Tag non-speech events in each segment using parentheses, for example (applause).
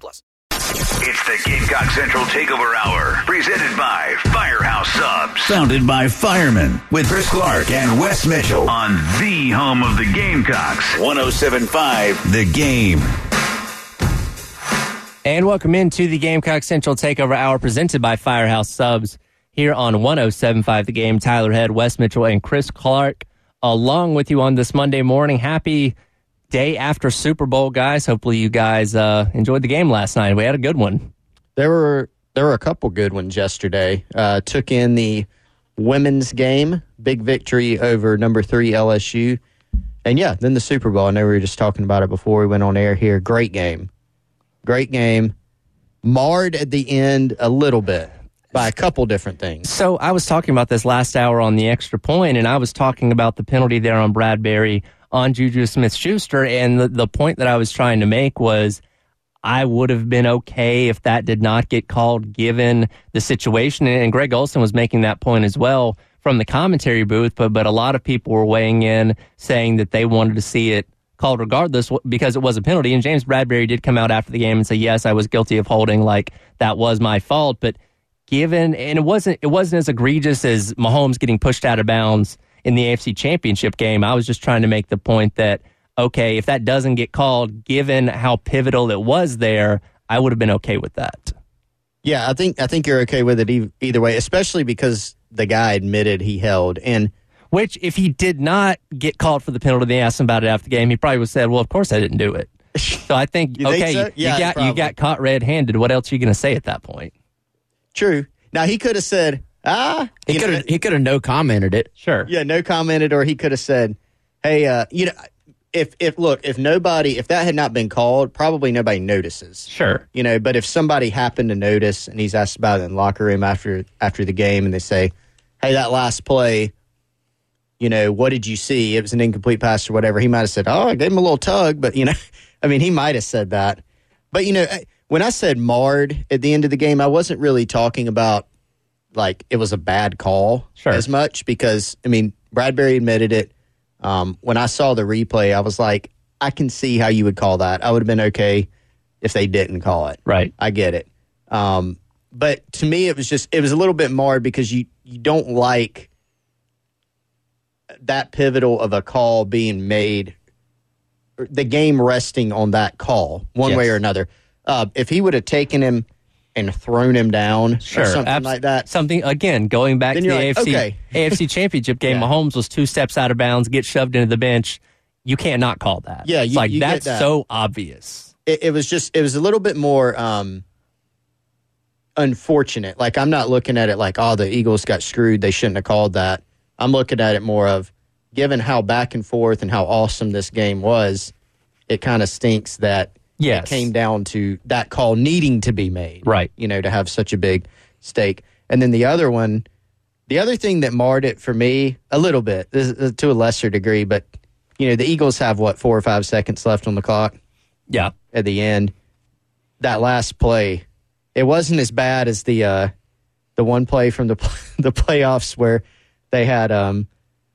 plus. It's the Gamecock Central Takeover Hour, presented by Firehouse Subs. Founded by firemen with Chris Clark and Wes Mitchell On the home of the Gamecocks. 1075 The Game. And welcome into the Gamecock Central Takeover Hour presented by Firehouse Subs here on 1075 The Game. Tyler Head, Wes Mitchell, and Chris Clark along with you on this Monday morning. Happy day after Super Bowl, guys. Hopefully, you guys uh, enjoyed the game last night. We had a good one. There were there were a couple good ones yesterday. Uh, took in the women's game, big victory over number three LSU, and yeah, then the Super Bowl. I know we were just talking about it before we went on air here. Great game, great game. Marred at the end a little bit by a couple different things. So I was talking about this last hour on the extra point, and I was talking about the penalty there on Bradberry on Juju Smith Schuster. And the, the point that I was trying to make was I would have been okay if that did not get called given the situation. And Greg Olsen was making that point as well from the commentary booth, but but a lot of people were weighing in saying that they wanted to see it called regardless because it was a penalty. And James Bradberry did come out after the game and say, "Yes, I was guilty of holding. Like that was my fault." But given and it wasn't it wasn't as egregious as Mahomes getting pushed out of bounds in the AFC Championship game. I was just trying to make the point that okay, if that doesn't get called, given how pivotal it was there, I would have been okay with that. Yeah, I think I think you're okay with it e- either way, especially because the guy admitted he held and. Which, if he did not get called for the penalty, they asked him about it after the game. He probably would have said, "Well, of course I didn't do it." (laughs) So I think You think okay, so? you, Yeah, you got probably. you got caught red-handed. What else are you going to say at that point? True. Now he could have said, "Ah," He could have he could have no commented it. Sure. Yeah, no commented, or he could have said, "Hey, uh, you know, if if look, if nobody, if that had not been called, probably nobody notices, Sure. you know. But if somebody happened to notice, and he's asked about it in the locker room after after the game, and they say, "Hey, that last play, you know, what did you see? It was an incomplete pass or whatever." He might have said, "Oh, I gave him a little tug," but you know, (laughs) I mean, he might have said that. But you know, when I said marred at the end of the game, I wasn't really talking about like it was a bad call Sure. as much because I mean Bradberry admitted it. Um, when I saw the replay, I was like, I can see how you would call that. I would have been okay if they didn't call it. Right. I get it. Um, but to me, it was just it was a little bit marred because you you don't like that pivotal of a call being made, the game resting on that call one Yes. way or another. Uh, if he would have taken him and thrown him down Sure, or something abs- like that, Something again, going back Then to the like, AFC okay. (laughs) AFC Championship game. (laughs) Yeah. Mahomes was two steps out of bounds, get shoved into the bench. You can't not call that. Yeah, you- like you that's that. so obvious. it, it was just it was a little bit more um unfortunate like i'm not looking at it like oh the eagles got screwed they shouldn't have called that i'm looking at it more of given how back and forth and how awesome this game was it kind of stinks that Yes. it came down to that call needing to be made Right. you know to have such a big stake and then the other one the other thing that marred it for me a little bit this is to a lesser degree but you know the eagles have what four or five seconds left on the clock Yeah. at the end. That last play, it wasn't as bad as the uh, the one play from the (laughs) the playoffs where they had um,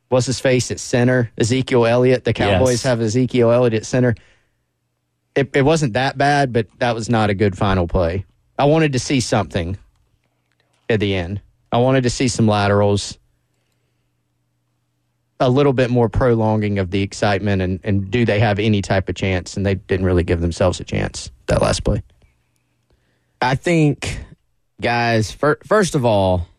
what's his face at center, Ezekiel Elliott. The Cowboys Yes. have Ezekiel Elliott at center. It, it wasn't that bad, but that was not a good final play. I wanted to see something at the end. I wanted to see some laterals, a little bit more prolonging of the excitement, and, and do they have any type of chance? And they didn't really give themselves a chance that last play. I think, guys. Fir- first of all,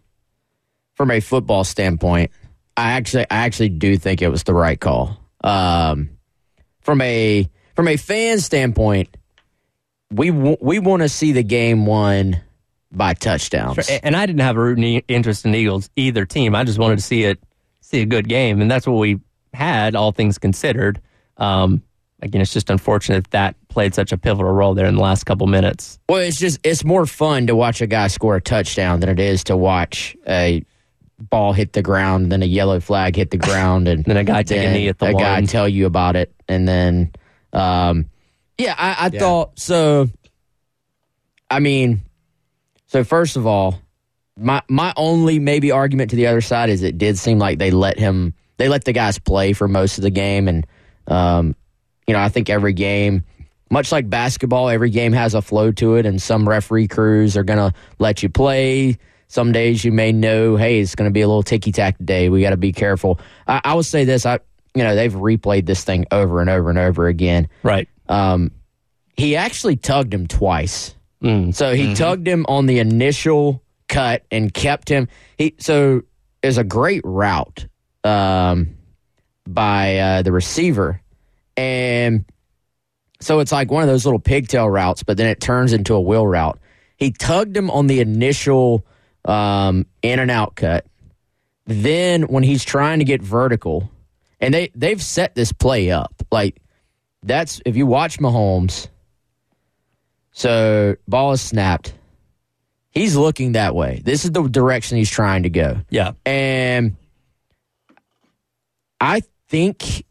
from a football standpoint, I actually I actually do think it was the right call. Um, from a from a fan standpoint, we w- we want to see the game won by touchdowns. Sure. And I didn't have a rooting interest in Eagles either team. I just wanted to see it, see a good game, and that's what we had, all things considered. Um, again, it's just unfortunate that that played such a pivotal role there in the last couple minutes. Well, it's just it's more fun to watch a guy score a touchdown than it is to watch a ball hit the ground, then a yellow flag hit the ground, and (laughs) Then a guy take a knee at the a guy line. tell you about it, and then um, yeah, I, I thought so. I mean, so first of all, my my only maybe argument to the other side is it did seem like they let him they let the guys play for most of the game. And um, you know I think every game much like basketball every game has a flow to it. And some referee crews are gonna let you play. Some days you may know hey it's gonna be a little ticky tack day we got to be careful. I, I will say this I you know they've replayed this thing over and over and over again Right. um, he actually tugged him twice. Mm. So he tugged him on the initial cut and kept him. He so is a great route um, by uh, the receiver, and so it's like one of those little pigtail routes, but then it turns into a wheel route. He tugged him on the initial um, in and out cut. Then when he's trying to get vertical, and they they've set this play up like that's if you watch Mahomes. So ball is snapped. He's looking that way. This is the direction he's trying to go. Yeah. And I think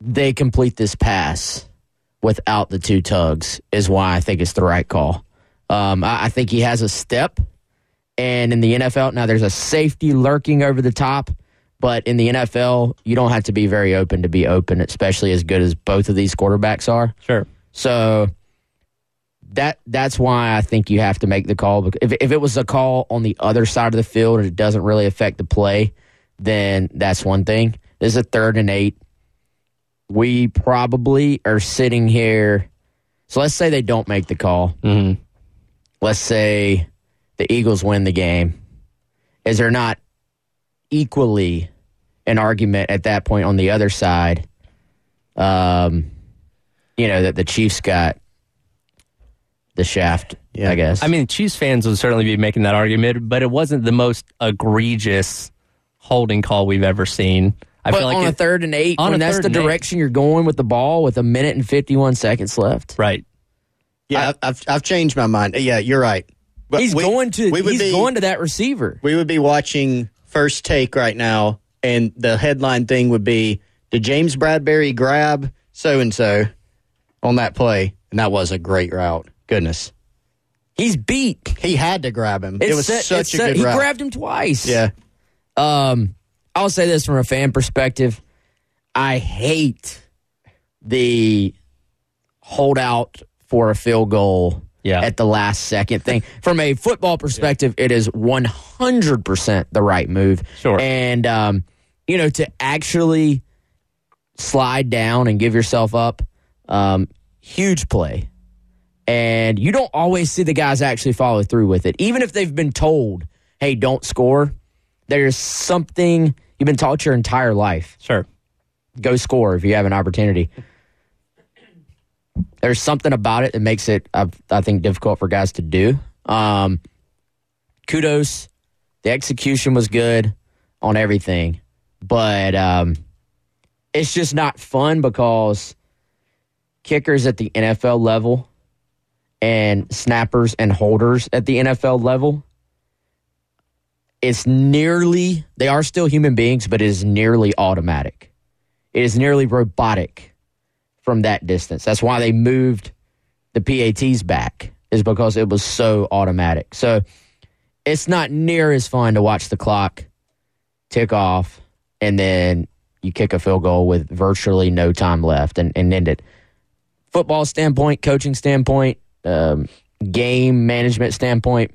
they complete this pass without the two tugs is why I think it's the right call. Um, I, I think he has a step, and in the NFL now there's a safety lurking over the top. But in the NFL, you don't have to be very open to be open, especially as good as both of these quarterbacks are. Sure. So that that's why I think you have to make the call. If if it was a call on the other side of the field and it doesn't really affect the play, then that's one thing. This is a third and eight. We probably are sitting here. So let's say they don't make the call. Mhm. Let's say the Eagles win the game. Is there not equally an argument at that point on the other side? Um, you know that the Chiefs got the shaft. Yeah. I guess. I mean, Chiefs fans would certainly be making that argument, but it wasn't the most egregious holding call we've ever seen. I but feel like on a third and eight, on when that's the and eight. direction you're going with the ball with a minute and fifty-one seconds left. right. Yeah, I've, I've I've changed my mind. Yeah, you're right. But He's we- going to. we would He's be, going to that receiver. We would be watching first take right now, and the headline thing would be: Did James Bradberry grab so and so on that play? And that was a great route. Goodness, He's beat. he had to grab him. It's it was set- such a set- good He route. grabbed him twice. yeah, Um, I'll say this from a fan perspective. I hate the holdout for a field goal Yeah. at the last second thing. From a football perspective, it is 100% the right move. Sure. And, um, you know, to actually slide down and give yourself up, um, huge play. And you don't always see the guys actually follow through with it. Even if they've been told, hey, don't score, there's something you've been taught your entire life. Sure. Go score if you have an opportunity. There's something about it that makes it, I, I think, difficult for guys to do. Um, kudos. The execution was good on everything. But um, it's just not fun because kickers at the NFL level and snappers and holders at the NFL level, it's nearly, they are still human beings, but it is nearly automatic. It is nearly robotic from that distance. That's why they moved the PATs back, is because it was so automatic. So it's not near as fun to watch the clock tick off and then you kick a field goal with virtually no time left and, and end it. Football standpoint, coaching standpoint, um, game management standpoint,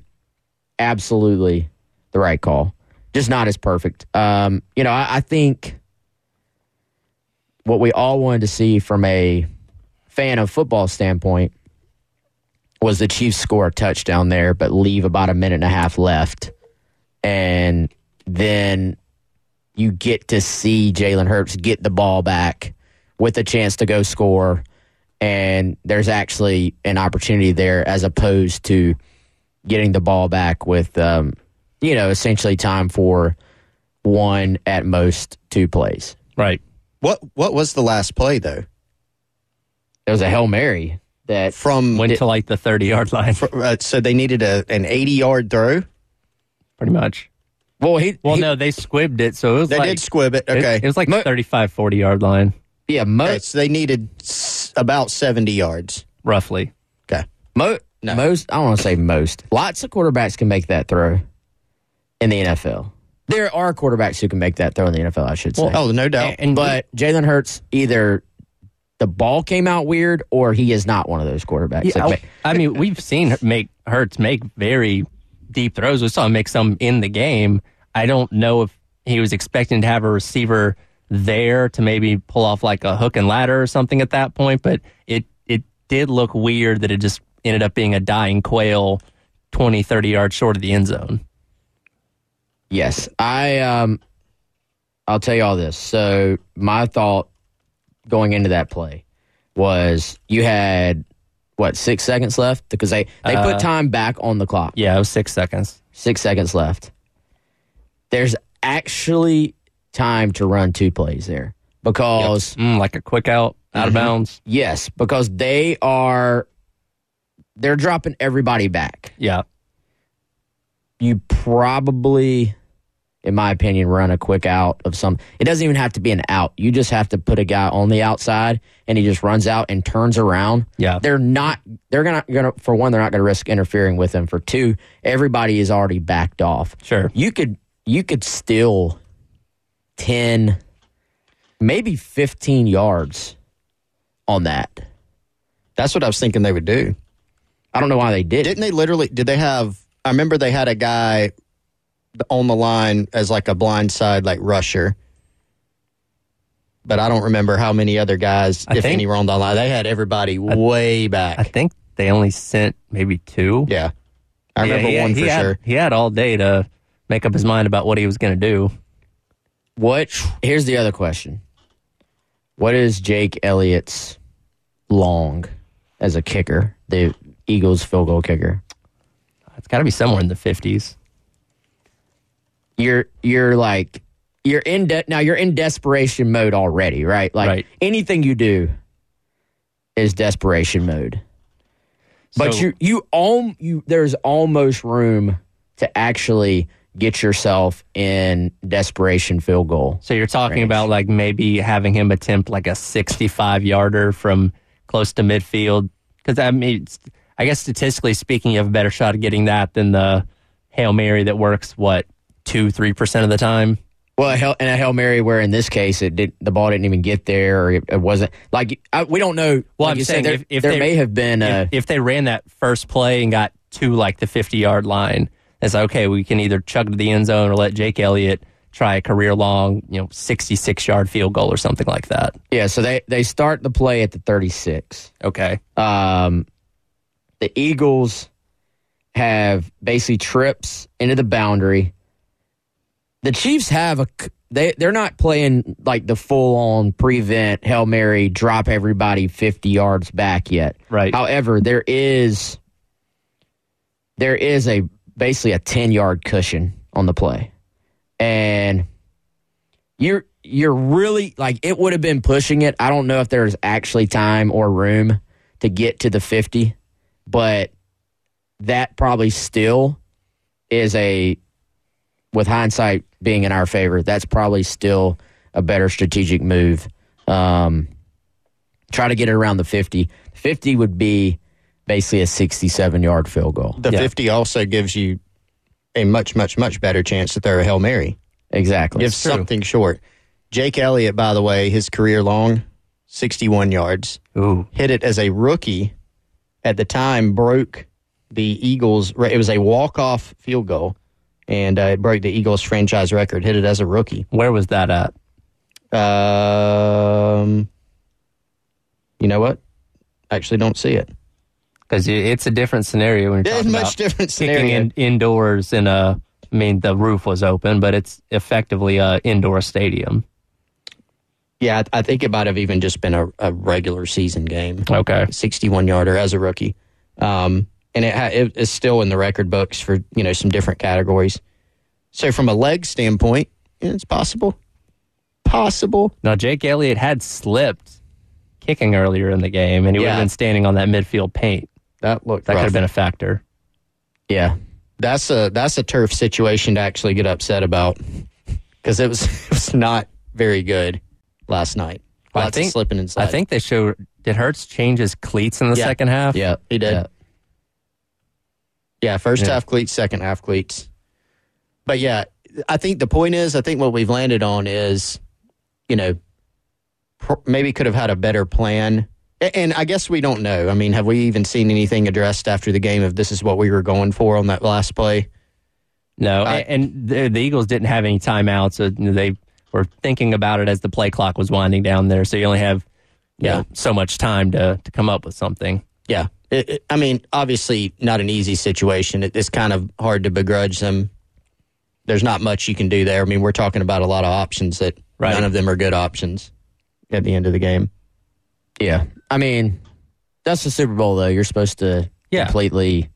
absolutely the right call. Just not as perfect. Um, you know, I, I think what we all wanted to see from a fan of football standpoint was the Chiefs score a touchdown there, but leave about a minute and a half left. And then you get to see Jalen Hurts get the ball back with a chance to go score. And there's actually an opportunity there as opposed to getting the ball back with, um, you know, essentially time for one at most two plays. Right. what what was the last play though? It was a Hail Mary. that from Went to like the 30 yard line, uh, so they needed a an 80 yard throw. pretty much. Well he Well, he- no, they squibbed it, so it was They like did squib it. it- Okay. It, was like Mo- 35, 40 yard line, yeah mo- Okay, so they needed s- about 70 yards. roughly. Okay. mo- No. most I don't want to say most lots of quarterbacks can make that throw in the NFL. There are quarterbacks who can make that throw in the NFL. I should say. Oh, no doubt. And but Jalen Hurts either the ball came out weird or he is not one of those quarterbacks. Yeah, that I, I mean, we've seen her make Hurts make very deep throws. We saw him make some in the game. I don't know if he was expecting to have a receiver there to maybe pull off like a hook and ladder or something at that point, but it it did look weird that it just ended up being a dying quail 20, 30 yards short of the end zone. Yes, I um, I'll tell you all this. So my thought going into that play was you had what six seconds left because they they Uh, put time back on the clock. Yeah, it was six seconds. Six seconds left. There's actually time to run two plays there because Mm, like a quick out out of bounds. yes, because they are they're dropping everybody back. Yeah. you probably, in my opinion, run a quick out of some. It doesn't even have to be an out. You just have to put a guy on the outside, and he just runs out and turns around. Yeah. they're not. They're gonna gonna for one, they're not gonna risk interfering with him. For two, everybody is already backed off. Sure. You could you could still ten, maybe fifteen yards on that. That's what I was thinking they would do. I don't know why they did. Didn't they literally? Did they have? I remember they had a guy on the line as like a blindside like rusher, but I don't remember how many other guys, I if think- any, were on the line. They had everybody way back. I think they only sent maybe two. yeah, I Yeah, remember had- one he for had- sure. He had all day to make up his mind about what he was going to do. What? Here's the other question. What is Jake Elliott's long as a kicker? The Eagles field goal kicker. It's got to be somewhere in the 50s. You're you're like you're in de- now. You're in desperation mode already, right? Like Right. anything you do is desperation mode. But So- you you all you there's almost room to actually get yourself in desperation field goal. So you're talking range. about like maybe having him attempt like a 65 yarder from close to midfield. Because I mean, I guess statistically speaking, you have a better shot of getting that than the Hail Mary that works, what, two, 3% of the time? Well, and a hail mary, where in this case it did the ball didn't even get there, or it, it wasn't like I, we don't know. Well, like I'm saying said, there, if, if there they, may have been a if, if they ran that first play and got to like the 50 yard line, it's like, okay, we can either chug to the end zone or let Jake Elliott try a career long, you know, 66 yard field goal or something like that. yeah. So they they start the play at the thirty six. Okay. Um, the Eagles have basically trips into the boundary. The Chiefs have a they they're not playing like the full on prevent hail mary drop everybody fifty yards back yet. Right. However, there is there is a basically a ten yard cushion on the play, and you're you're really like it would have been pushing it. I don't know if there's actually time or room to get to the fifty, but that probably still is a with hindsight being in our favor, that's probably still a better strategic move. Um, try to get it around the 50. 50 would be basically a 67 yard field goal. The Yeah. 50 also gives you a much, much, much better chance to throw a Hail Mary. Exactly. If something short. Jake Elliott, by the way, his career long, 61 yards. Ooh. Hit it as a rookie. At the time, broke the Eagles. It was a walk-off field goal, and uh, it broke the Eagles franchise record. Hit it as a rookie. Where was that at? Um, you know what? Actually, don't see it. Because it's a different scenario when you're talking much about different scenario. in, indoors in a. I mean, the roof was open, but it's effectively a indoor stadium. Yeah, I, I think it might have even just been a, a regular season game. Okay. 61 yarder as a rookie. Um, and it, ha- it is still in the record books for, you know, some different categories. So from a leg standpoint, yeah, it's possible. Possible. Now, Jake Elliott had slipped kicking earlier in the game, and he would have been standing on that midfield paint. That looked That could have been a factor. Yeah, that's a that's a turf situation to actually get upset about because it was (laughs) it was not very good last night. Well, I Lots think- of slipping inside. I think they showed. Did Hurts change his cleats in the Yeah. second half? Yeah, he did. Yeah. Yeah, first Yeah. half cleats, second half cleats. But yeah, I think the point is, I think what we've landed on is, you know, pr- maybe could have had a better plan. A- And I guess we don't know. I mean, have we even seen anything addressed after the game of this is what we were going for on that last play? No, I- and the, the Eagles didn't have any timeouts. So they were thinking about it as the play clock was winding down there. So you only have, you Yeah. know, so much time to to come up with something. Yeah. It, it- I mean, obviously not an easy situation. It, it's kind of hard to begrudge them. There's not much you can do there. I mean, we're talking about a lot of options that Right. none of them are good options at the end of the game. Yeah. I mean, that's the Super Bowl, though. You're supposed to Yeah. completely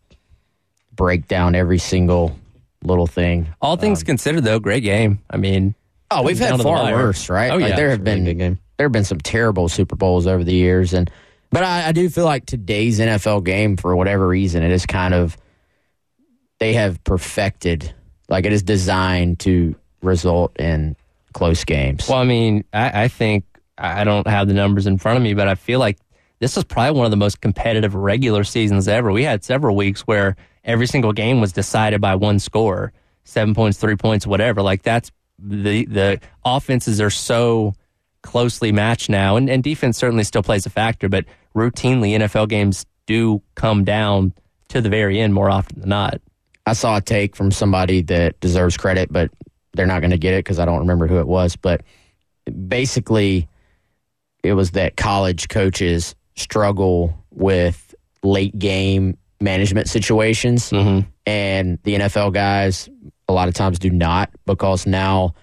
break down every single little thing. All things um, considered, though, great game. I mean, Oh, we've had far worse, right? Oh, Like, yeah. there have It's a really been there have been some terrible Super Bowls over the years, and but I, I do feel like today's NFL game, for whatever reason, it is kind of they have perfected, like it is designed to result in close games. well, I mean, I, I think I don't have the numbers in front of me, but I feel like this is probably one of the most competitive regular seasons ever. We had several weeks where every single game was decided by one score, seven points, three points, whatever. Like that's the the offenses are so closely matched now, and, and defense certainly still plays a factor, but routinely NFL games do come down to the very end more often than not. I saw a take from somebody that deserves credit, but they're not going to get it because I don't remember who it was. But basically, it was that college coaches struggle with late game management situations, Mm-hmm. and the NFL guys a lot of times do not because now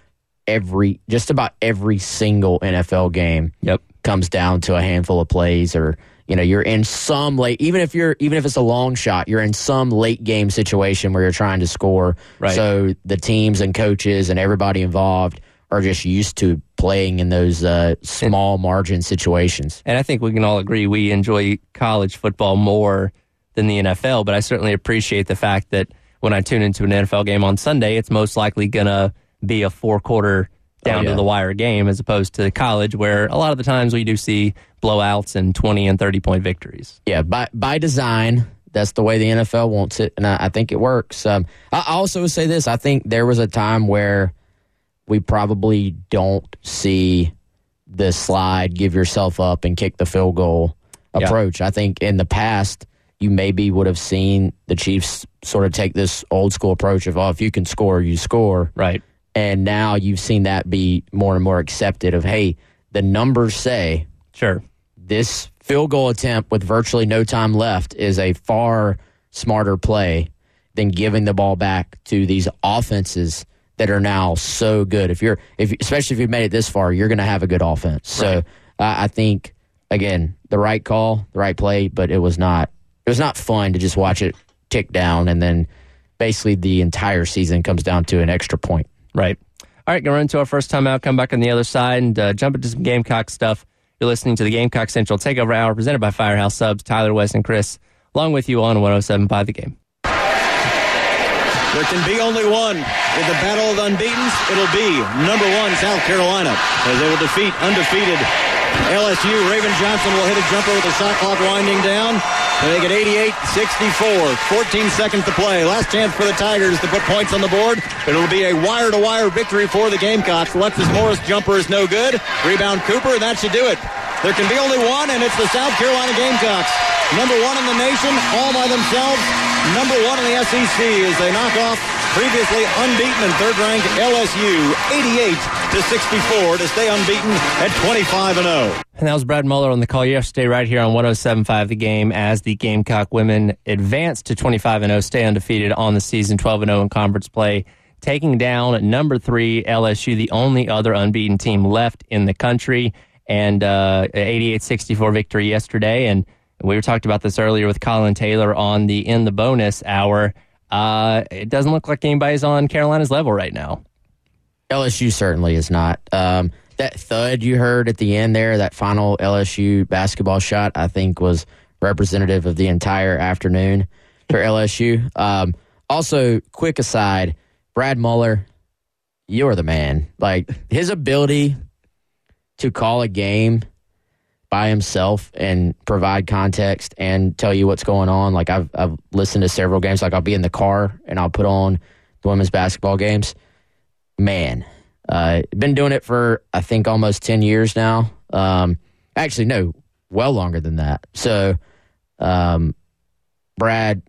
every just about every single NFL game Yep. Comes down to a handful of plays or you know you're in some late even if you're even if it's a long shot you're in some late game situation where you're trying to score Right. so the teams and coaches and everybody involved are just used to playing in those uh, small margin situations And I think we can all agree we enjoy college football more than the NFL, but I certainly appreciate the fact that when I tune into an NFL game on Sunday, it's most likely going to be a four quarter down yeah. to the wire game as opposed to college, where a lot of the times we do see blowouts and 20 and 30 point victories. yeah by by design that's the way the NFL wants it and I, I think it works um, I also would say this I think there was a time where we probably don't see the slide give yourself up and kick the field goal Yeah. approach I think in the past you maybe would have seen the Chiefs sort of take this old school approach of oh if you can score you score Right. And now you've seen that be more and more accepted of hey the numbers say Sure. this field goal attempt with virtually no time left is a far smarter play than giving the ball back to these offenses that are now so good. If you're, if especially if you've made it this far, you're going to have a good offense. So uh, I think again, the right call, the right play, but it was not. It was not fun to just watch it tick down, and then basically the entire season comes down to an extra point. Right. All right, going to run into our first time out, come back on the other side, and uh, jump into some Gamecock stuff. You're listening to the Gamecock Central Takeover Hour presented by Firehouse Subs, Tyler, Wes, and Chris, along with you on 1075 The Game. There can be only one. In the battle of the unbeatens, it'll be number one South Carolina as they will defeat undefeated LSU. Raven Johnson will hit a jumper with the shot clock winding down. They it 88-64. 14 seconds to play. Last chance for the Tigers to put points on the board. It'll be a wire-to-wire victory for the Gamecocks. Alexis Morris jumper is no good. Rebound Cooper, and that should do it. There can be only one, and it's the South Carolina Gamecocks. Number one in the nation, all by themselves. Number one in the SEC as they knock off previously unbeaten and third-ranked LSU 88 to 64 to stay unbeaten at 25 and 0. And that was Brad Muller on the call yesterday, right here on 1075 The Game, as the Gamecock women advance to 25 and 0, stay undefeated on the season, 12 and 0 in conference play, taking down number three LSU, the only other unbeaten team left in the country, and uh, 88 64 victory yesterday. And we were talked about this earlier with Colin Taylor on the in the bonus hour. Uh, it doesn't look like anybody's on Carolina's level right now. LSU certainly is not. Um, that thud you heard at the end there, that final LSU basketball shot, I think was representative of the entire afternoon for LSU. Um, also, quick aside, Brad Muller, you're the man. Like his ability to call a game by himself and provide context and tell you what's going on. Like I've I've listened to several games. Like I'll be in the car and I'll put on the women's basketball games. Man, uh, been doing it for I think almost ten years now. Um, actually, no, well longer than that. So, um, Brad,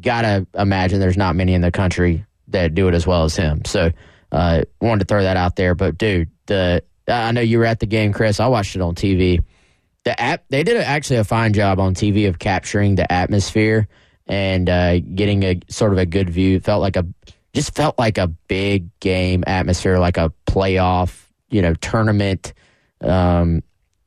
gotta imagine there's not many in the country that do it as well as him. So, uh, wanted to throw that out there. But dude, the I know you were at the game, Chris. I watched it on TV. The app they did actually a fine job on TV of capturing the atmosphere and uh, getting a sort of a good view. It felt like a just felt like a big game atmosphere, like a playoff, you know, tournament, um,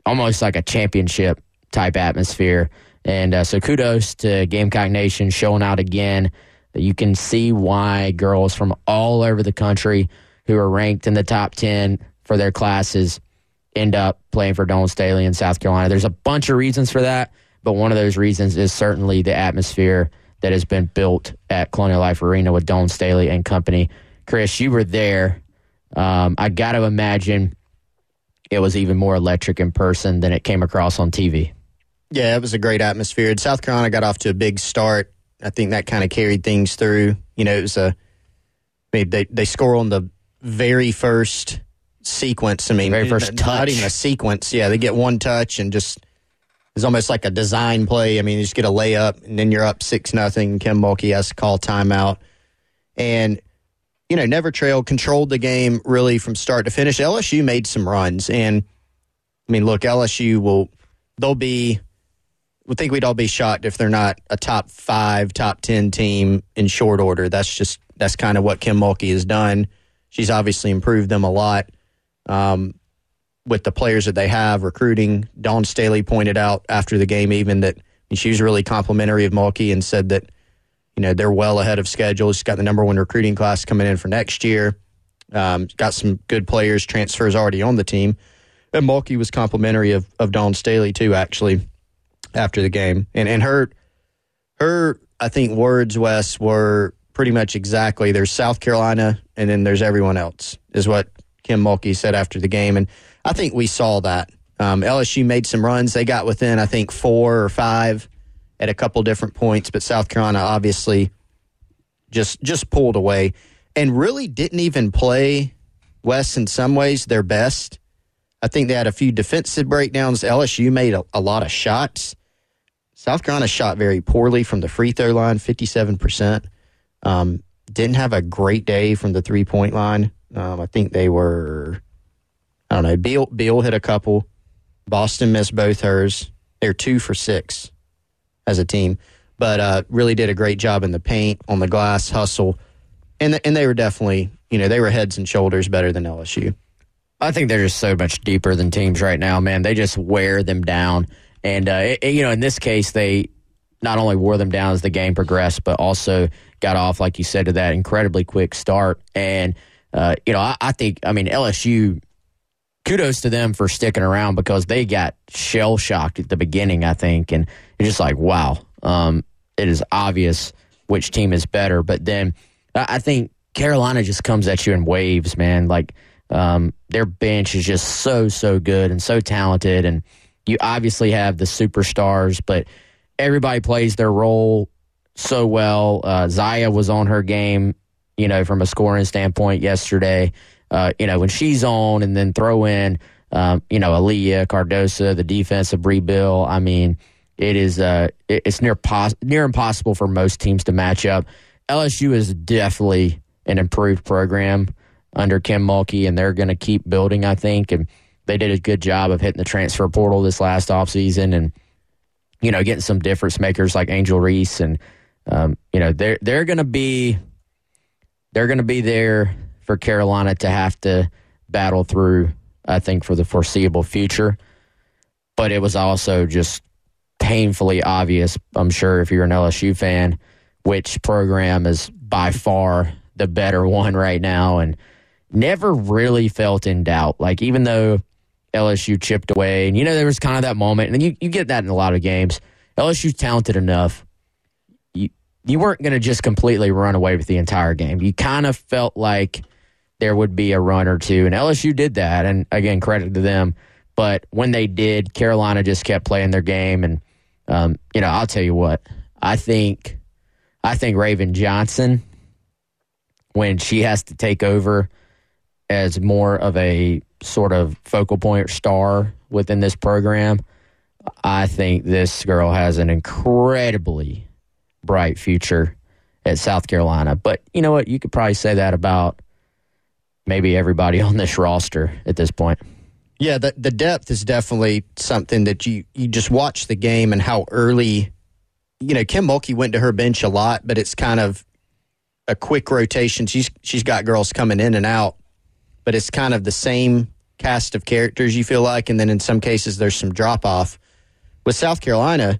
almost like a championship type atmosphere. And uh, so kudos to Gamecock Nation showing out again. You can see why girls from all over the country who are ranked in the top 10 for their classes end up playing for Dawn Staley in South Carolina. There's a bunch of reasons for that, but one of those reasons is certainly the atmosphere that has been built at Colonial Life Arena with Dawn Staley and company. Chris, you were there. Um, I got to imagine it was even more electric in person than it came across on TV. Yeah, it was a great atmosphere. And South Carolina got off to a big start. I think that kind of carried things through. You know, it was a they, they score on the very first sequence. I mean, very first touch. Not even a sequence. Yeah, they get one touch and just it's almost like a design play. I mean, you just get a layup and then you're up six nothing. Kim Mulkey has to call timeout, and you know, Never Trail controlled the game really from start to finish. LSU made some runs, and I mean, look, LSU will they'll be. We think we'd all be shocked if they're not a top five, top ten team in short order. That's just that's kind of what Kim Mulkey has done. She's obviously improved them a lot um, with the players that they have recruiting. Dawn Staley pointed out after the game even that she was really complimentary of Mulkey and said that you know they're well ahead of schedule. She's got the number one recruiting class coming in for next year. Um, got some good players, transfers already on the team. And Mulkey was complimentary of, of Dawn Staley too, actually, after the game. And and her her I think words, Wes, were pretty much exactly there's South Carolina and then there's everyone else, is what Kim Mulkey said after the game. And I think we saw that. Um, LSU made some runs. They got within, I think, four or five at a couple different points, but South Carolina obviously just just pulled away and really didn't even play West in some ways their best. I think they had a few defensive breakdowns. LSU made a, a lot of shots. South Carolina shot very poorly from the free throw line, 57%. Um, didn't have a great day from the three point line. Um, I think they were, I don't know, Beal, Beal hit a couple. Boston missed both hers. They're two for six as a team, but uh, really did a great job in the paint, on the glass, hustle. And, and they were definitely, you know, they were heads and shoulders better than LSU. I think they're just so much deeper than teams right now, man. They just wear them down. And, uh, it, you know, in this case, they not only wore them down as the game progressed, but also got off, like you said, to that incredibly quick start. And, uh, you know, I, I, think, I mean, LSU, kudos to them for sticking around because they got shell shocked at the beginning, I think. And it's just like, wow, um, it is obvious which team is better. But then I, I think Carolina just comes at you in waves, man. Like, um, their bench is just so, so good and so talented. And you obviously have the superstars, but everybody plays their role so well. Uh, Zaya was on her game, you know, from a scoring standpoint yesterday. Uh, you know, when she's on and then throw in, um, you know, Aliyah, Cardoso, the Brea Beal. I mean, it is uh, it's near pos- near impossible for most teams to match up. LSU is definitely an improved program under Kim Mulkey, and they're going to keep building, I think. And they did a good job of hitting the transfer portal this last offseason and, you know, getting some difference makers like Angel Reese. And, um, you know, they're, they're going to be, they're going to be there for Carolina to have to battle through, I think, for the foreseeable future. But it was also just painfully obvious, I'm sure, if you're an LSU fan, which program is by far the better (laughs) one right now. And, never really felt in doubt. Like even though LSU chipped away, and you know there was kind of that moment, and you you get that in a lot of games. LSU's talented enough. You weren't going to just completely run away with the entire game. You kind of felt like there would be a run or two, and LSU did that. And again, credit to them. But when they did, Carolina just kept playing their game, and um, you know I'll tell you what I think. I think Raven Johnson, when she has to take over as more of a sort of focal point star within this program, I think this girl has an incredibly bright future at South Carolina. But you know what? You could probably say that about maybe everybody (laughs) on this roster at this point. Yeah, the the depth is definitely something that you you just watch the game and how early. You know, Kim Mulkey went to her bench a lot, but it's kind of a quick rotation. She's she's got girls coming in and out, but it's kind of the same cast of characters. You feel like, and then in some cases there's some drop off. With South Carolina,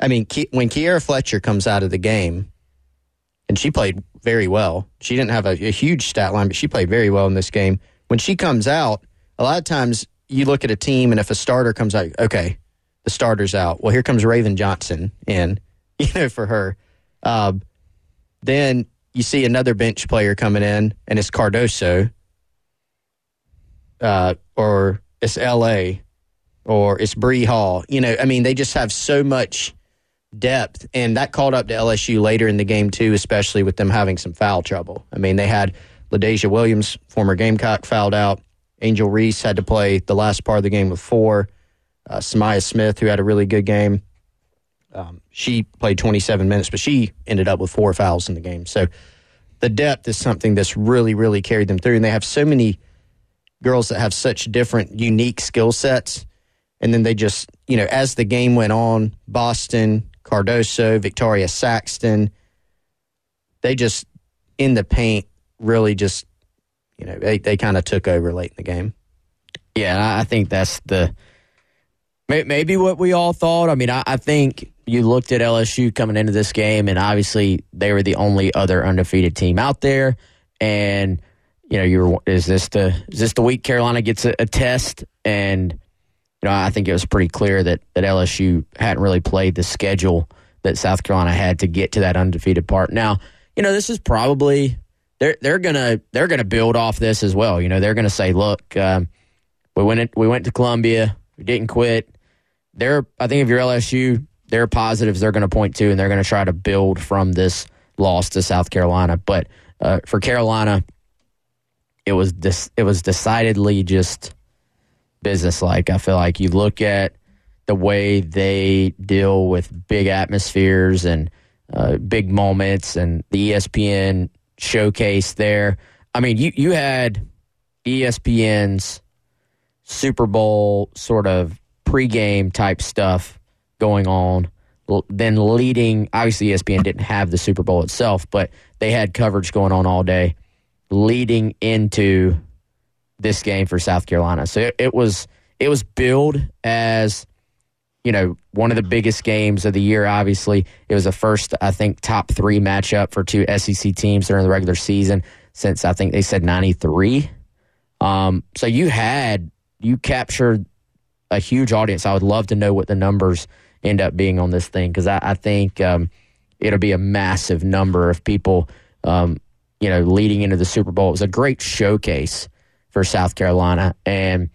I mean, when Kierra Fletcher comes out of the game, and she played very well. She didn't have a, a huge stat line, but she played very well in this game. When she comes out, a lot of times you look at a team, and if a starter comes out, okay, the starter's out. Well, here comes Raven Johnson in, (laughs) you know, for her. Uh, then you see another bench player coming in, and it's Cardoso, uh, or it's L.A., or it's Bree Hall. You know, I mean, they just have so much depth, and that called up to LSU later in the game too, especially with them having some foul trouble. I mean, they had LaDazhia Williams, former Gamecock, fouled out. Angel Reese had to play the last part of the game with four. Uh, Sa'Myah Smith, who had a really good game, um, she played 27 minutes, but she ended up with four fouls in the game. So the depth is something that's really, really carried them through. And they have so many girls that have such different, unique skill sets. And then they just, you know, as the game went on, Boston, Cardoso, Victoria Saxton, they just, in the paint, really just you know, they, they kind of took over late in the game. Yeah, I think that's the maybe what we all thought. I mean, I, I think you looked at LSU coming into this game, and obviously they were the only other undefeated team out there. And you know, you were is this the is this the week Carolina gets a, a test? And you know, I think it was pretty clear that that LSU hadn't really played the schedule that South Carolina had to get to that undefeated part. Now, you know, this is probably they're they're gonna they're gonna build off this as well. You know, they're gonna say, look, um, we went we went to Columbia, we didn't quit. They're I think if you're LSU, they're positives they're going to point to, and they're going to try to build from this loss to South Carolina. But uh, for Carolina, it was this it was decidedly just businesslike. I feel like you look at the way they deal with big atmospheres and uh, big moments, and the ESPN showcase there. I mean, you you had ESPN's Super Bowl sort of pregame type stuff going on. Then leading, obviously ESPN didn't have the Super Bowl itself, but they had coverage going on all day, leading into this game for South Carolina. So it, it was it was billed as you know, one of the biggest games of the year, obviously. It was the first, I think, top three matchup for two SEC teams during the regular season since I think they said 93. Um, so you had, you captured a huge audience. I would love to know what the numbers end up being on this thing because I, I, think um, it'll be a massive number of people, um, you know, leading into the Super Bowl. It was a great showcase for South Carolina. And,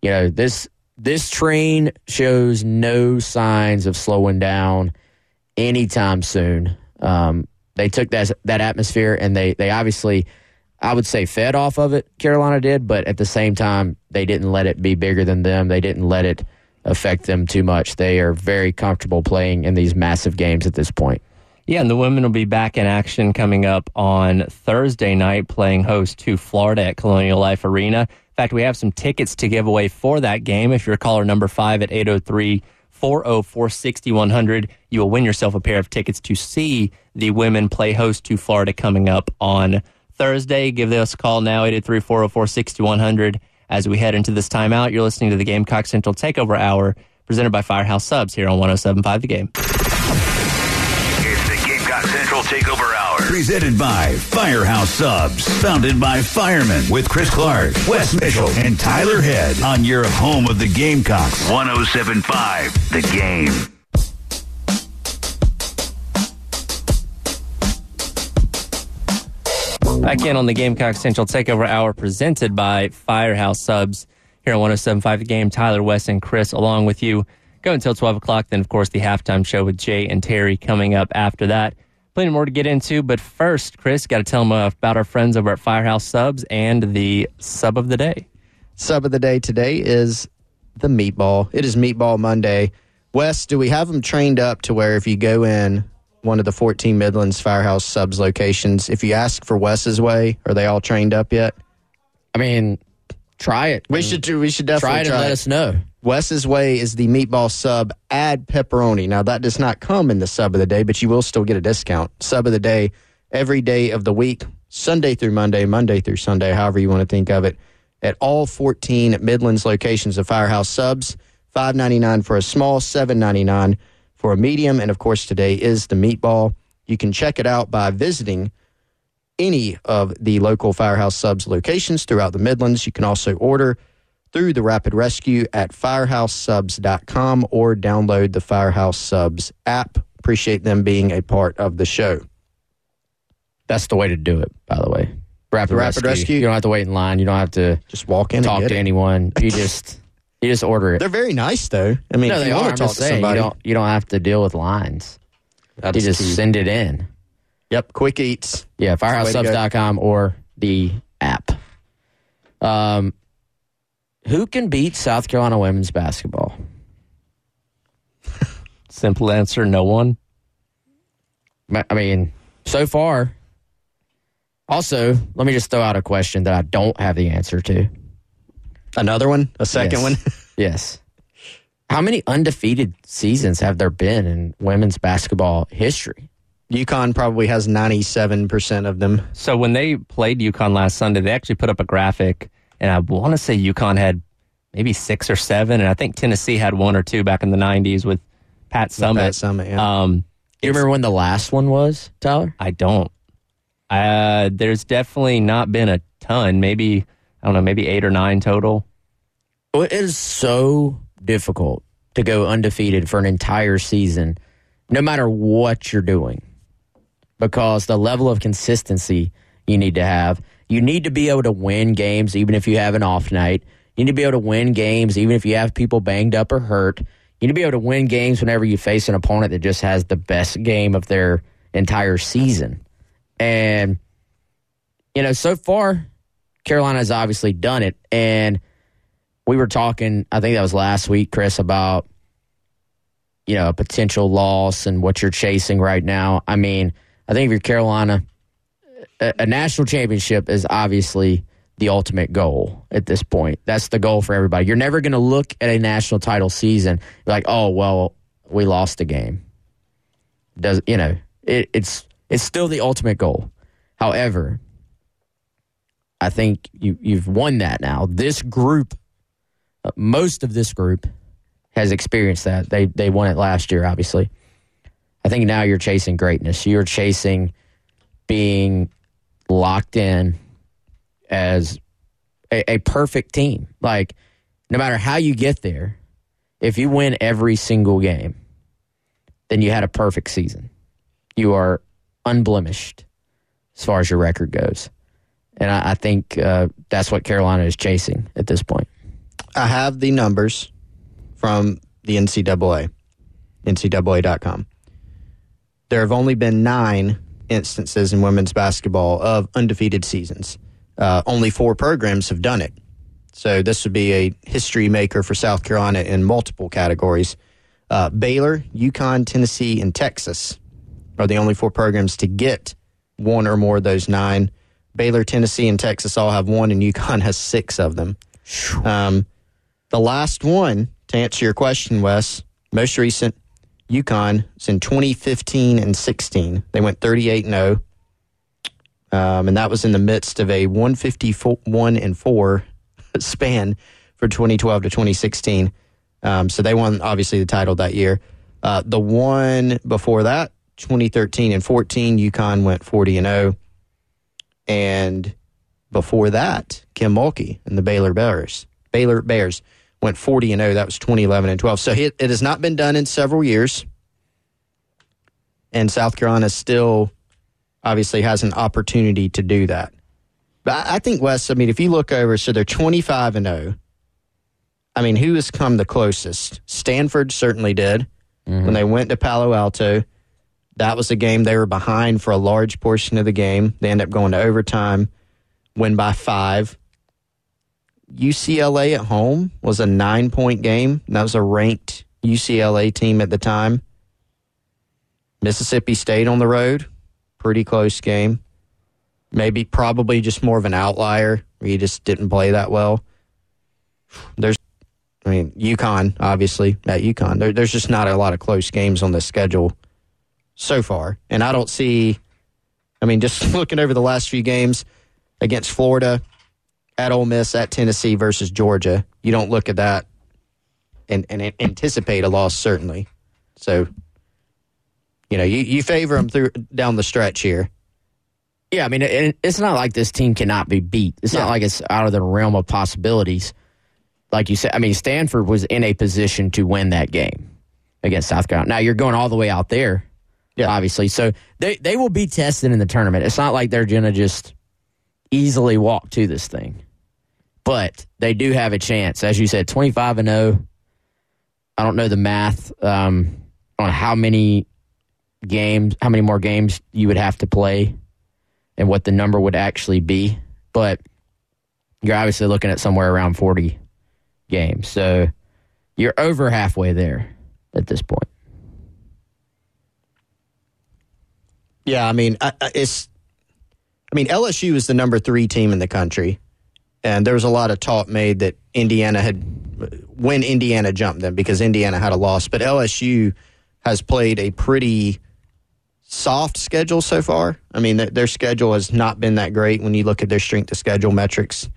you know, this this train shows no signs of slowing down anytime soon. Um, they took that that atmosphere and they they obviously, I would say, fed off of it. Carolina did, but at the same time, they didn't let it be bigger than them. They didn't let it affect them too much. They are very comfortable playing in these massive games at this point. Yeah, and the women will be back in action coming up on Thursday night, playing host to Florida at Colonial Life Arena. In fact, we have some tickets to give away for that game. If you're caller number five at 803 404 6100, you will win yourself a pair of tickets to see the women play host to Florida coming up on Thursday. Give us a call now, 803 404 6100. As we head into this timeout, you're listening to the Gamecock Central Takeover Hour presented by Firehouse Subs here on 1075 The Game. It's the Gamecock Central Central Takeover Hour. Presented by Firehouse Subs. Founded by firemen with Chris Clark, Wes Mitchell, and Tyler Head on your home of the Gamecocks. 1075 The Game. Back in on the Gamecock Central Takeover Hour presented by Firehouse Subs here on 1075 The Game. Tyler, Wes, and Chris along with you. Go until 12 o'clock. Then, of course, the halftime show with Jay and Terry coming up after that. Plenty more to get into. But first, Chris, got to tell them uh, about our friends over at Firehouse Subs and the sub of the day. Sub of the day today is the meatball. It is Meatball Monday. Wes, do we have them trained up to where if you go in one of the 14 Midlands Firehouse Subs locations, if you ask for Wes's way, are they all trained up yet? I mean, try it. We should do. We should definitely try it and let us know. Wes's way is the meatball sub. Add pepperoni. Now that does not come in the sub of the day, but you will still get a discount. Sub of the day every day of the week, Sunday through Monday, Monday through Sunday, however you want to think of it. At all 14 Midlands locations of Firehouse Subs, five ninety nine for a small, seven ninety nine for a medium, and of course today is the meatball. You can check it out by visiting any of the local Firehouse Subs locations throughout the Midlands. You can also order through the Rapid Rescue at firehouseSubs.com or download the Firehouse Subs app. Appreciate them being a part of the show. That's the way to do it, by the way. Rapid, Rapid rescue. Rescue? You don't have to wait in line. You don't have to Just walk in talk to it. anyone. You (laughs) just you just order it. They're very nice, though. I mean, no, they you are. I'm to talk just to saying somebody, you don't you don't have to deal with lines. that You just send it in. Yep, quick eats. Yeah, the firehousesubs.com or the app. Um, who can beat South Carolina women's basketball? (laughs) Simple answer no one. I mean, so far. Also, let me just throw out a question that I don't have the answer to. Another one, a second Yes. one. (laughs) Yes. How many undefeated seasons have there been in women's basketball history? UConn probably has 97% of them. So when they played UConn last Sunday, they actually put up a graphic, and I want to say UConn had maybe six or seven, and I think Tennessee had one or two back in the '90s with Pat Summitt. Pat Summitt, yeah. Um, Do you remember when the last one was, Tyler? I don't. Uh, there's definitely not been a ton. Maybe I don't know, maybe eight or nine total. Well, it is so difficult to go undefeated for an entire season, no matter what you're doing, because the level of consistency you need to have. You need to be able to win games even if you have an off night. You need to be able to win games even if you have people banged up or hurt. You need to be able to win games whenever you face an opponent that just has the best game of their entire season. And, you know, so far, Carolina has obviously done it. And we were talking, I think that was last week, Chris, about you know a potential loss and what you're chasing right now. I mean, I think if you're Carolina, a, national championship is obviously the ultimate goal at this point. That's the goal for everybody. You're never going to look at a national title season like, oh well, we lost a game. Does you know it, it's it's still the ultimate goal. However, I think you you've won that now. This group uh, most of this group has experienced that. They they won it last year, obviously. I think now you're chasing greatness. You're chasing being locked in as a, a perfect team. Like no matter how you get there, if you win every single game, then you had a perfect season. You are unblemished as far as your record goes. And I, I think uh, that's what Carolina is chasing at this point. I have the numbers from the NCAA, NCAA.com. There have only been nine instances in women's basketball of undefeated seasons. Uh, only four programs have done it. So this would be a history maker for South Carolina in multiple categories. Uh, Baylor, UConn, Tennessee, and Texas are the only four programs to get one or more of those nine. Baylor, Tennessee, and Texas all have one, and UConn (laughs) has six of them. Um, the last one, to answer your question, Wes, most recent, UConn, is in 2015 and 16. They went 38 and 0. Um, and that was in the midst of a 151 and 4 (laughs) span for 2012 to 2016. Um, so they won, obviously, the title that year. Uh, the one before that, 2013 and 14, UConn went 40 and 0. And before that, Kim Mulkey and the Baylor Bears, Baylor Bears went 40 and 0. That was 2011 and 12. So it, it has not been done in several years. And South Carolina still obviously has an opportunity to do that. But I, I think Wes, I mean, if you look over, so they're 25 and 0. I mean, who has come the closest? Stanford certainly did mm-hmm. when they went to Palo Alto. That was a game they were behind for a large portion of the game. They end up going to overtime, win by five. UCLA at home was a nine point game. That was a ranked UCLA team at the time. Mississippi State on the road, pretty close game. Maybe probably just more of an outlier you just didn't play that well. There's, I mean, UConn, obviously, at UConn. There, there's just not a lot of close games on the schedule so far. And I don't see, I mean, just (laughs) looking over the last few games against Florida, at Ole Miss, at Tennessee versus Georgia, you don't look at that and, and anticipate a loss, certainly. So, you know, you, you favor them through down the stretch here. Yeah, I mean, it, it's not like this team cannot be beat. It's not like it's out of the realm of possibilities. Like you said, I mean, Stanford was in a position to win that game against South Carolina. Now you're going all the way out there, Yeah. obviously. So they they will be tested in the tournament. It's not like they're going to just easily walk to this thing, but they do have a chance. As you said, 25 and 0. I don't know the math um, on how many games, how many more games you would have to play and what the number would actually be. But you're obviously looking at somewhere around 40 games. So you're over halfway there at this point. Yeah, I mean, it's. I mean, LSU is the number three team in the country, and there was a lot of talk made that Indiana had when Indiana jumped them because Indiana had a loss, but LSU has played a pretty soft schedule so far. I mean, their, their schedule has not been that great when you look at their strength to schedule metrics.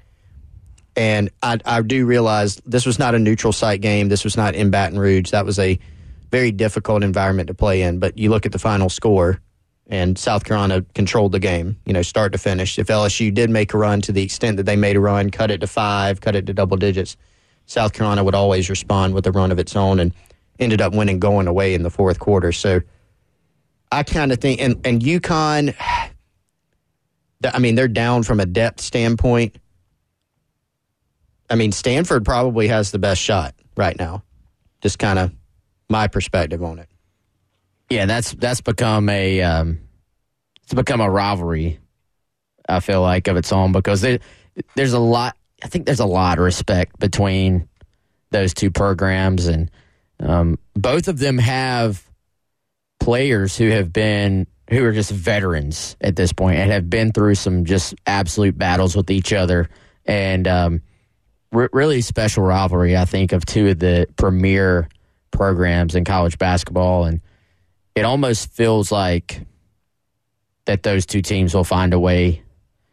And I, I do realize this was not a neutral site game. This was not in Baton Rouge. That was a very difficult environment to play in. But you look at the final score, and South Carolina controlled the game, you know, start to finish. If LSU did make a run to the extent that they made a run, cut it to five, cut it to double digits, South Carolina would always respond with a run of its own and ended up winning going away in the fourth quarter. So I kind of think, and, and UConn, (sighs) I mean, they're down from a depth standpoint. I mean, Stanford probably has the best shot right now. Just kind of my perspective on it. Yeah, that's that's become a um, it's become a rivalry. I feel like of its own because there, there's a lot. I think there's a lot of respect between those two programs, and um, both of them have players who have been who are just veterans at this point and have been through some just absolute battles with each other, and um, re- really special rivalry. I think of two of the premier programs in college basketball and it almost feels like that those two teams will find a way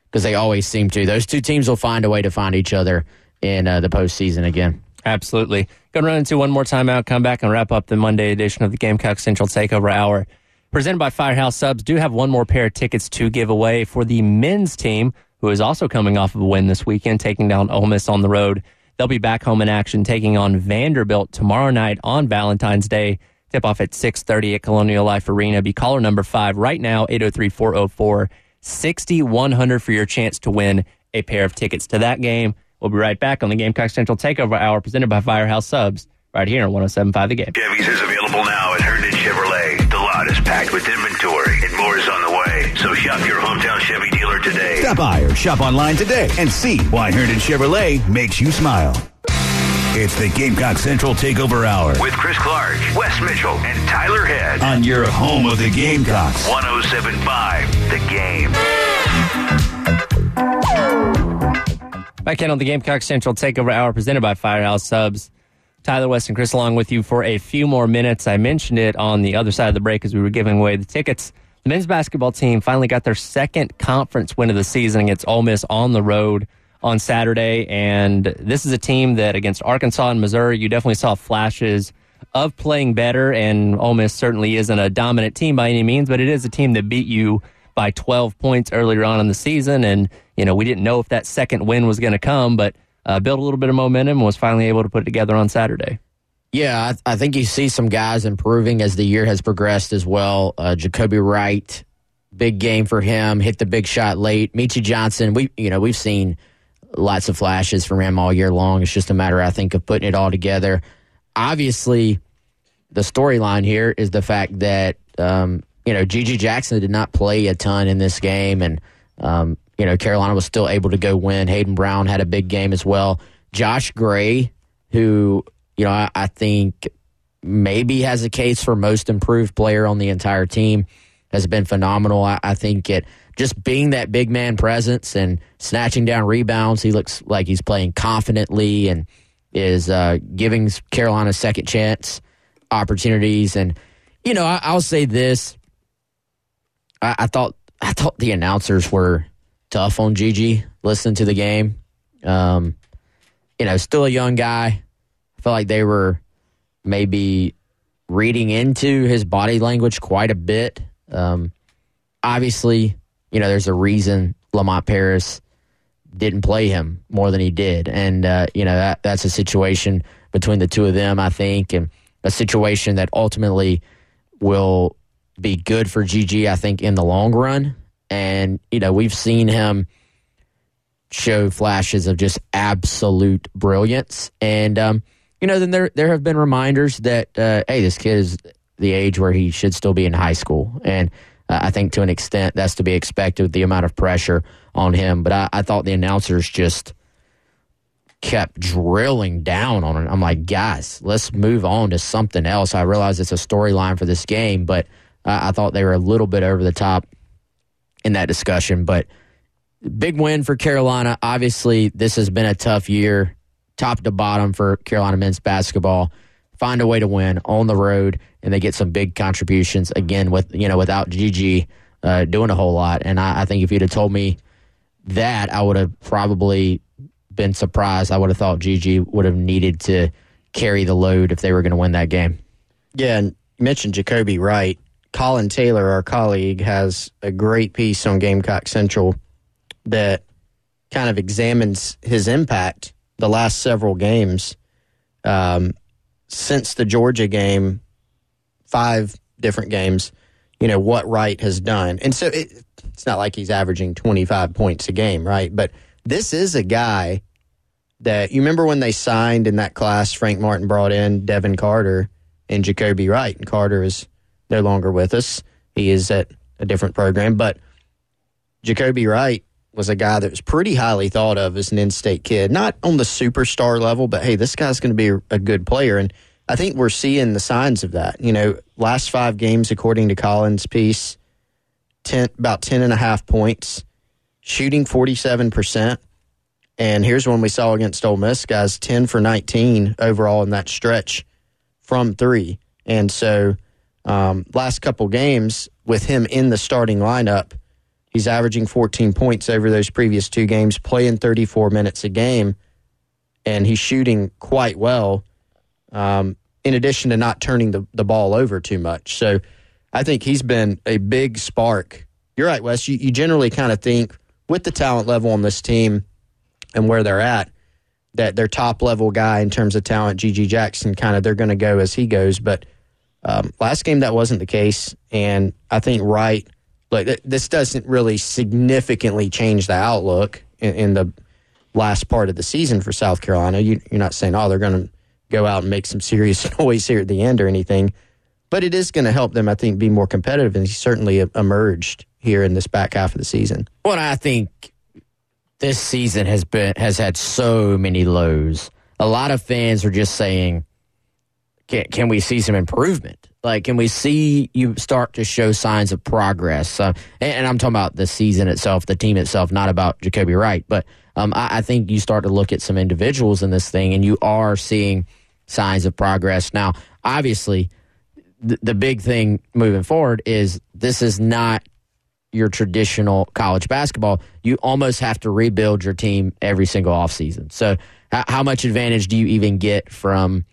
because they always seem to. Those two teams will find a way to find each other in uh, the postseason again. Absolutely. Going to run into one more timeout, come back and wrap up the Monday edition of the Gamecock Central Takeover Hour. Presented by Firehouse Subs, do have one more pair of tickets to give away for the men's team, who is also coming off of a win this weekend, taking down Ole Miss on the road. They'll be back home in action, taking on Vanderbilt tomorrow night on Valentine's Day. Tip off at 6.30 at Colonial Life Arena. Be caller number five right now, 803-404-6100 for your chance to win a pair of tickets to that game. We'll be right back on the Gamecock Central Takeover Hour presented by Firehouse Subs right here on 107.5 The Game. Chevy's is available now at Herndon Chevrolet. The lot is packed with inventory and more is on the way. So shop your hometown Chevy dealer today. Stop by or shop online today and see why Herndon Chevrolet makes you smile. It's the Gamecock Central Takeover Hour With Chris Clark, Wes Mitchell, and Tyler Head. on your home of the Gamecocks. 1075 The Game. Back in on the Gamecock Central Takeover Hour presented by Firehouse Subs. Tyler Wes and Chris along with you for a few more minutes. I mentioned it on the other side of the break as we were giving away the tickets. The men's basketball team finally got their second conference win of the season against Ole Miss on the road on Saturday. And this is a team that against Arkansas and Missouri, you definitely saw flashes of playing better. And Ole Miss certainly isn't a dominant team by any means, but it is a team that beat you by 12 points earlier on in the season. And, you know, we didn't know if that second win was going to come, but uh, built a little bit of momentum and was finally able to put it together on Saturday. Yeah, I, I think you see some guys improving as the year has progressed as well. Uh, Jacobi Wright, big game for him, hit the big shot late. Meechie Johnson, we you know we've seen lots of flashes from him all year long. It's just a matter, I think, of putting it all together. Obviously, the storyline here is the fact that um, you know GG Jackson did not play a ton in this game, and um, you know Carolina was still able to go win. Hayden Brown had a big game as well. Josh Gray, who you know I, I think maybe has a case for most improved player on the entire team, has been phenomenal. I, I think it just being that big man presence and snatching down rebounds. He looks like he's playing confidently and is uh, giving Carolina second chance opportunities. And you know, I, will say this: I, I, thought I thought the announcers were tough on GG. Listening to the game, um, you know, still a young guy. I felt like they were maybe reading into his body language quite a bit. Um, obviously, you know, there's a reason Lamont Paris didn't play him more than he did, and uh, you know that that's a situation between the two of them, I think, and a situation that ultimately will be good for GG, I think, in the long run. And you know, we've seen him show flashes of just absolute brilliance, and um, you know, then there there have been reminders that uh, hey, this kid is the age where he should still be in high school, and uh, I think to an extent that's to be expected with the amount of pressure on him. But I, I thought the announcers just kept drilling down on it. I'm like, guys, let's move on to something else. I realize it's a storyline for this game, but I thought they were a little bit over the top in that discussion. But big win for Carolina. Obviously, this has been a tough year, top to bottom for Carolina men's basketball. Find a way to win on the road, and they get some big contributions again with you know without GG uh, doing a whole lot. And I, I think if you'd have told me that, I would have probably been surprised. I would have thought GG would have needed to carry the load if they were going to win that game. Yeah, and you mentioned Jacobi Wright. Colin Taylor, our colleague, has a great piece on Gamecock Central that kind of examines his impact the last several games um, since the Georgia game, five different games. You know what Wright has done, and so it, it's not like he's averaging twenty five points a game, right? But this is a guy that you remember when they signed in that class. Frank Martin brought in Devin Carter and Jacobi Wright, and Carter is no longer with us. He is at a different program, but Jacobi Wright was a guy that was pretty highly thought of as an in-state kid, not on the superstar level, but hey, this guy's going to be a good player, and I think we're seeing the signs of that. You know, last five games, according to Collins' piece, 10, about 10 and a half points shooting 47%. And here's one we saw against Ole Miss, guys 10 for 19 overall in that stretch from three. And so, um, last couple games with him in the starting lineup, he's averaging 14 points over those previous two games, playing 34 minutes a game, and he's shooting quite well, um, in addition to not turning the, the ball over too much. So, I think he's been a big spark. You're right, Wes. You, you generally kind of think with the talent level on this team and where they're at, that their top level guy in terms of talent, GG Jackson, kind of they're going to go as he goes. But um, last game that wasn't the case, and I think Wright. Like this doesn't really significantly change the outlook in, in the last part of the season for South Carolina. You, you're not saying, oh, they're going to go out and make some serious (laughs) noise here at the end or anything, but it is going to help them, I think, be more competitive. And he certainly uh, emerged here in this back half of the season. Well, I think this season has been has had so many lows. A lot of fans are just saying, "Can, can we see some improvement? Like, can we see you start to show signs of progress?" Uh, and, and, I'm talking about the season itself, the team itself, not about Jacobi Wright. But um, I, I think you start to look at some individuals in this thing, and you are seeing signs of progress. Now, obviously, the, the big thing moving forward is this is not your traditional college basketball, you almost have to rebuild your team every single offseason. So, how, how much advantage do you even get from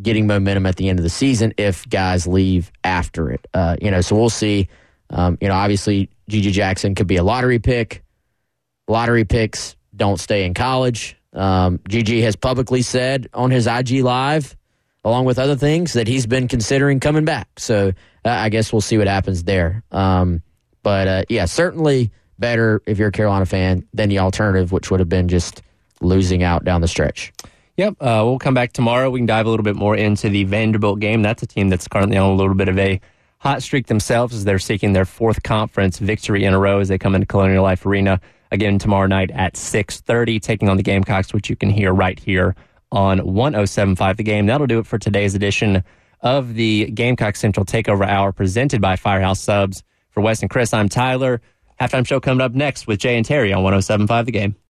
getting momentum at the end of the season if guys leave after it. Uh, you know, so we'll see. Um, you know, obviously, GG Jackson could be a lottery pick. Lottery picks don't stay in college. Um, GG has publicly said on his IG Live, along with other things, that he's been considering coming back. So uh, I guess we'll see what happens there. Um, but uh, yeah, certainly better if you're a Carolina fan than the alternative, which would have been just losing out down the stretch. Yep. Uh, we'll come back tomorrow. We can dive a little bit more into the Vanderbilt game. That's a team that's currently on a little bit of a hot streak themselves as they're seeking their fourth conference victory in a row as they come into Colonial Life Arena again tomorrow night at 6.30, taking on the Gamecocks, which you can hear right here on 107.5 The Game. That'll do it for today's edition of the Gamecock Central Takeover Hour presented by Firehouse Subs. For Wes and Chris, I'm Tyler. Halftime show coming up next with Jay and Terry on 107.5 The Game.